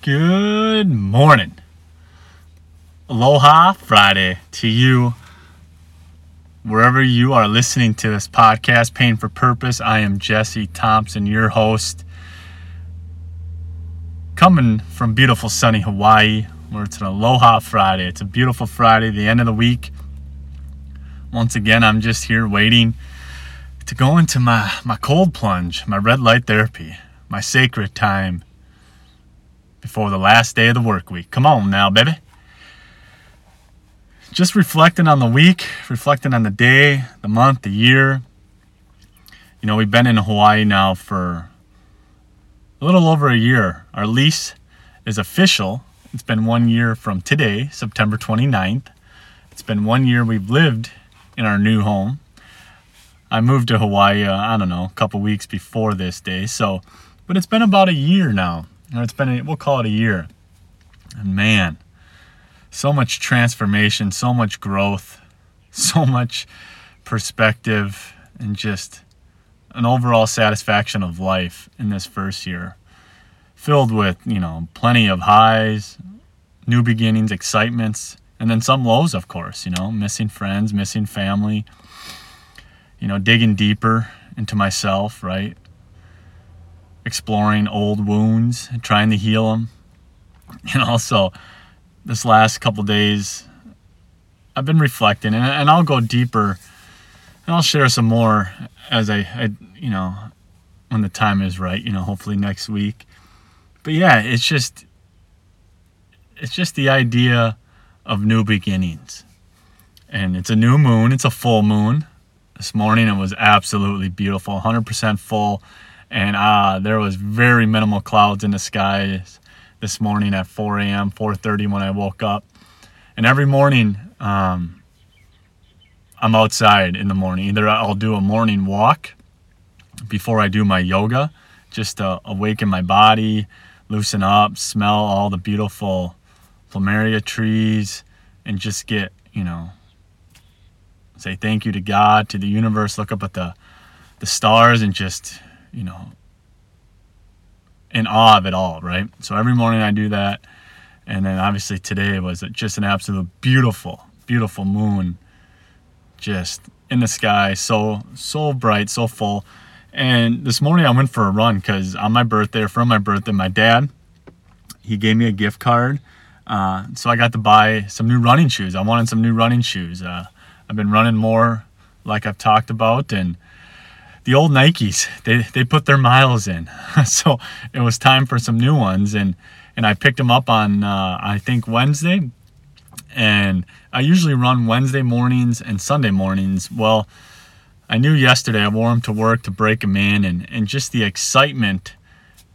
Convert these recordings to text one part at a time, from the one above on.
Good morning. Aloha Friday to you. Wherever you are listening to this podcast, Pain for Purpose, I am Jesse Thompson, your host. Coming from beautiful sunny Hawaii, where it's an Aloha Friday. It's a beautiful Friday, the end of the week. Once again, I'm just here waiting to go into my, my cold plunge, my red light therapy, my sacred time before the last day of the work week. Come on now, baby. Just reflecting on the week, reflecting on the day, the month, the year. You know, we've been in Hawaii now for a little over a year. Our lease is official. It's been one year from today, September 29th. It's been one year we've lived in our new home. I moved to Hawaii, uh, I don't know, a couple weeks before this day. So, but it's been about a year now. Or it's been, a, we'll call it a year. And man, so much transformation, so much growth, so much perspective, and just an overall satisfaction of life in this first year. Filled with, you know, plenty of highs, new beginnings, excitements, and then some lows, of course, you know, missing friends, missing family, you know, digging deeper into myself, right? Exploring old wounds trying to heal them. And also, this last couple days, I've been reflecting, and, and I'll go deeper, and I'll share some more as I, I, you know, when the time is right. You know, hopefully next week. But yeah, it's just, it's just the idea of new beginnings, and it's a new moon. It's a full moon this morning. It was absolutely beautiful, 100% full, and uh, there was very minimal clouds in the skies this morning at 4 a.m., 4:30 when I woke up. And every morning, um, I'm outside in the morning. Either I'll do a morning walk before I do my yoga, just to awaken my body, loosen up, smell all the beautiful plumeria trees, and just get you know say thank you to God, to the universe, look up at the the stars and just, you know, in awe of it all, right? So every morning I do that. And then obviously today was just an absolute beautiful, beautiful moon just in the sky, so so bright, so full. And this morning I went for a run because on my birthday, or from my birthday, my dad he gave me a gift card, uh, so I got to buy some new running shoes. I wanted some new running shoes. Uh, I've been running more, like I've talked about, and the old Nikes, they, they put their miles in. so it was time for some new ones. And, and I picked them up on, uh, I think, Wednesday. And I usually run Wednesday mornings and Sunday mornings. Well, I knew yesterday I wore them to work to break them in. And, and just the excitement,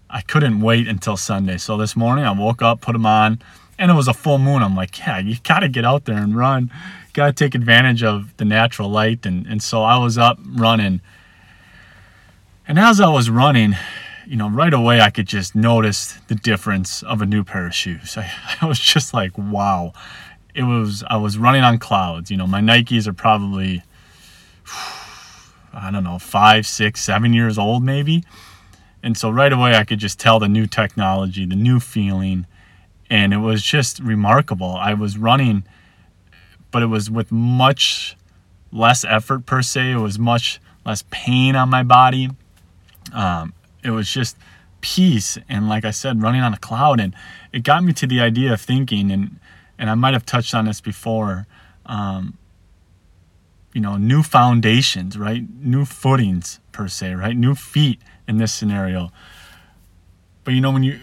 I couldn't wait until Sunday. So this morning I woke up, put them on, and it was a full moon. I'm like, yeah, you got to get out there and run got to take advantage of the natural light. And, and so I was up running. And as I was running, you know, right away I could just notice the difference of a new pair of shoes. I, I was just like, wow. It was, I was running on clouds. You know, my Nikes are probably, I don't know, five, six, seven years old maybe. And so right away I could just tell the new technology, the new feeling. And it was just remarkable. I was running but it was with much less effort per se. It was much less pain on my body. Um, it was just peace and like I said, running on a cloud. And it got me to the idea of thinking, and and I might have touched on this before. Um, you know, new foundations, right? New footings per se, right? New feet in this scenario. But you know, when you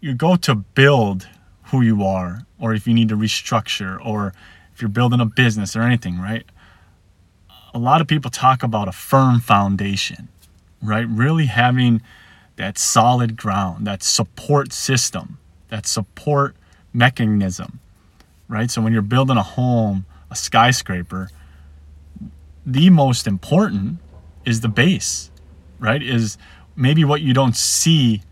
you go to build who you are, or if you need to restructure, or if you're building a business or anything, right? A lot of people talk about a firm foundation, right? Really having that solid ground, that support system, that support mechanism, right? So when you're building a home, a skyscraper, the most important is the base, right? Is maybe what you don't see,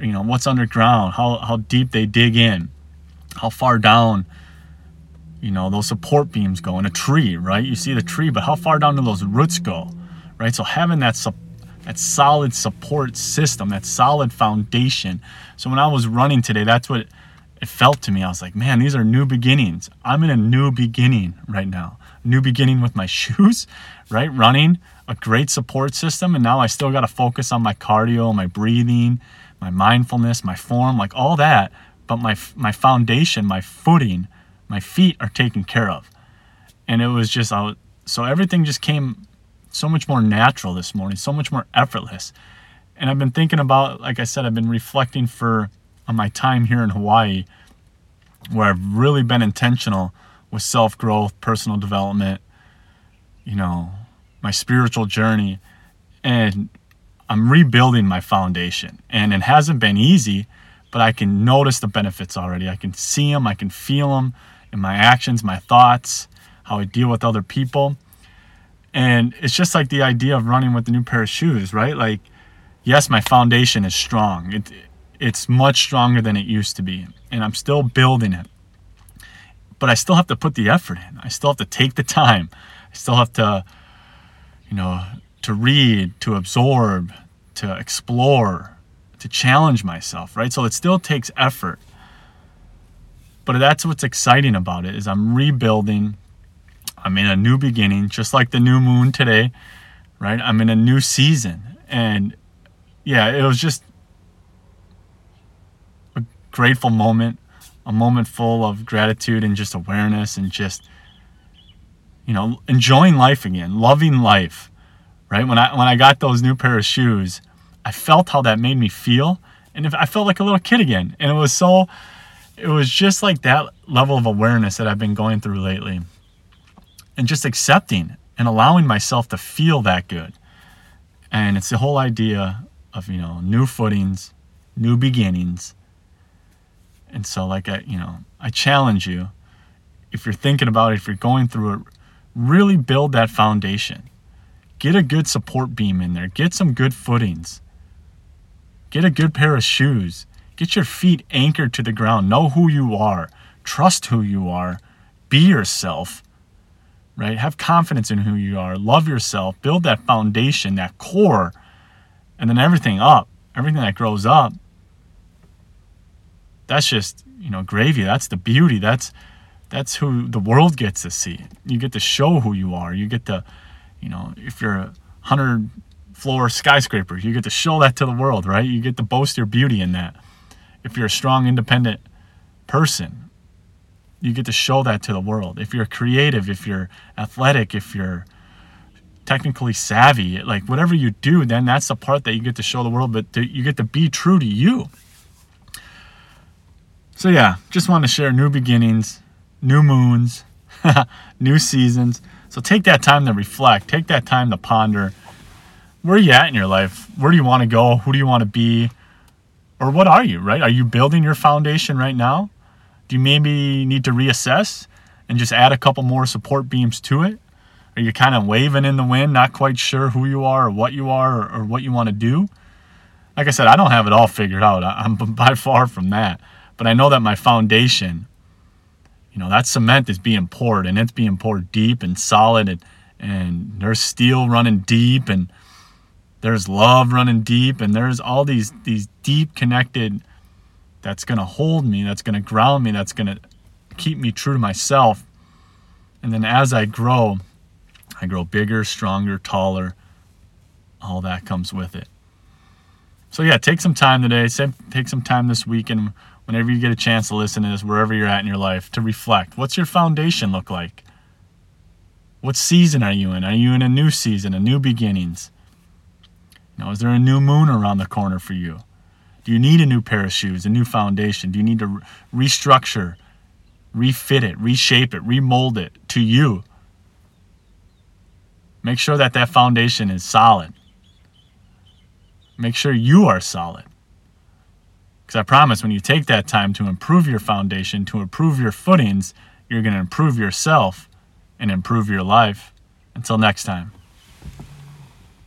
you know, what's underground, how, how deep they dig in, how far down you know those support beams go in a tree right you see the tree but how far down do those roots go right so having that su- that solid support system, that solid foundation. So when I was running today, that's what it felt to me. I was like, man, these are new beginnings. I'm in a new beginning right now. New beginning with my shoes, right? Running, a great support system. And now I still got to focus on my cardio, my breathing, my mindfulness, my form, like all that. But my, my foundation, my footing, my feet are taken care of. And it was just, I was, so everything just came so much more natural this morning, so much more effortless. And I've been thinking about, like I said, I've been reflecting for on my time here in Hawaii, where I've really been intentional with self growth, personal development, you know, my spiritual journey. And I'm rebuilding my foundation. And it hasn't been easy, but I can notice the benefits already. I can see them, I can feel them in my actions, my thoughts, how I deal with other people. And it's just like the idea of running with a new pair of shoes, right? Like, yes, my foundation is strong. It, it's much stronger than it used to be. And I'm still building it. But I still have to put the effort in. I still have to take the time. I still have to, you know, to read, to absorb, to explore, to challenge myself, right? So it still takes effort. But that's what's exciting about it is I'm rebuilding I'm in a new beginning, just like the new moon today, right? I'm in a new season. And yeah, it was just a grateful moment, a moment full of gratitude and just awareness and just, you know, enjoying life again, loving life, right? When I, when I got those new pair of shoes, I felt how that made me feel. And I felt like a little kid again. And it was so, it was just like that level of awareness that I've been going through lately and just accepting and allowing myself to feel that good. And it's the whole idea of, you know, new footings, new beginnings. And so, like, I, you know, I challenge you if you're thinking about it, if you're going through it, really build that foundation. Get a good support beam in there, get some good footings, get a good pair of shoes, get your feet anchored to the ground, know who you are, trust who you are, be yourself right? Have confidence in who you are, love yourself, build that foundation, that core, and then everything up, everything that grows up. That's just, you know, gravy. That's the beauty. That's that's who the world gets to see. You get to show who you are. You get to, you know, if you're a hundred floor skyscraper, you get to show that to the world, right? You get to boast your beauty in that. If you're a strong, independent person, you get to show that to the world. If you're creative, if you're athletic, if you're technically savvy, like whatever you do, then that's the part that you get to show the world, but you get to be true to you. So, yeah, just want to share new beginnings, new moons, new seasons. So, take that time to reflect, take that time to ponder where are you at in your life? Where do you want to go? Who do you want to be? Or what are you, right? Are you building your foundation right now? Do you maybe need to reassess and just add a couple more support beams to it? Are you kind of waving in the wind, not quite sure who you are or what you are or, or what you want to do? Like I said, I don't have it all figured out. I'm by far from that. But I know that my foundation, you know, that cement is being poured and it's being poured deep and solid and, and there's steel running deep and there's love running deep and there's all these these deep connected that's going to hold me, that's going to ground me, that's going to keep me true to myself. And then as I grow, I grow bigger, stronger, taller. All that comes with it. So, yeah, take some time today. Take some time this week, and whenever you get a chance to listen to this, wherever you're at in your life, to reflect. What's your foundation look like? What season are you in? Are you in a new season, a new beginnings? Know, is there a new moon around the corner for you? Do you need a new pair of shoes, a new foundation? Do you need to restructure, refit it, reshape it, remold it to you? Make sure that that foundation is solid. Make sure you are solid. Because I promise when you take that time to improve your foundation, to improve your footings, you're going to improve yourself and improve your life. Until next time.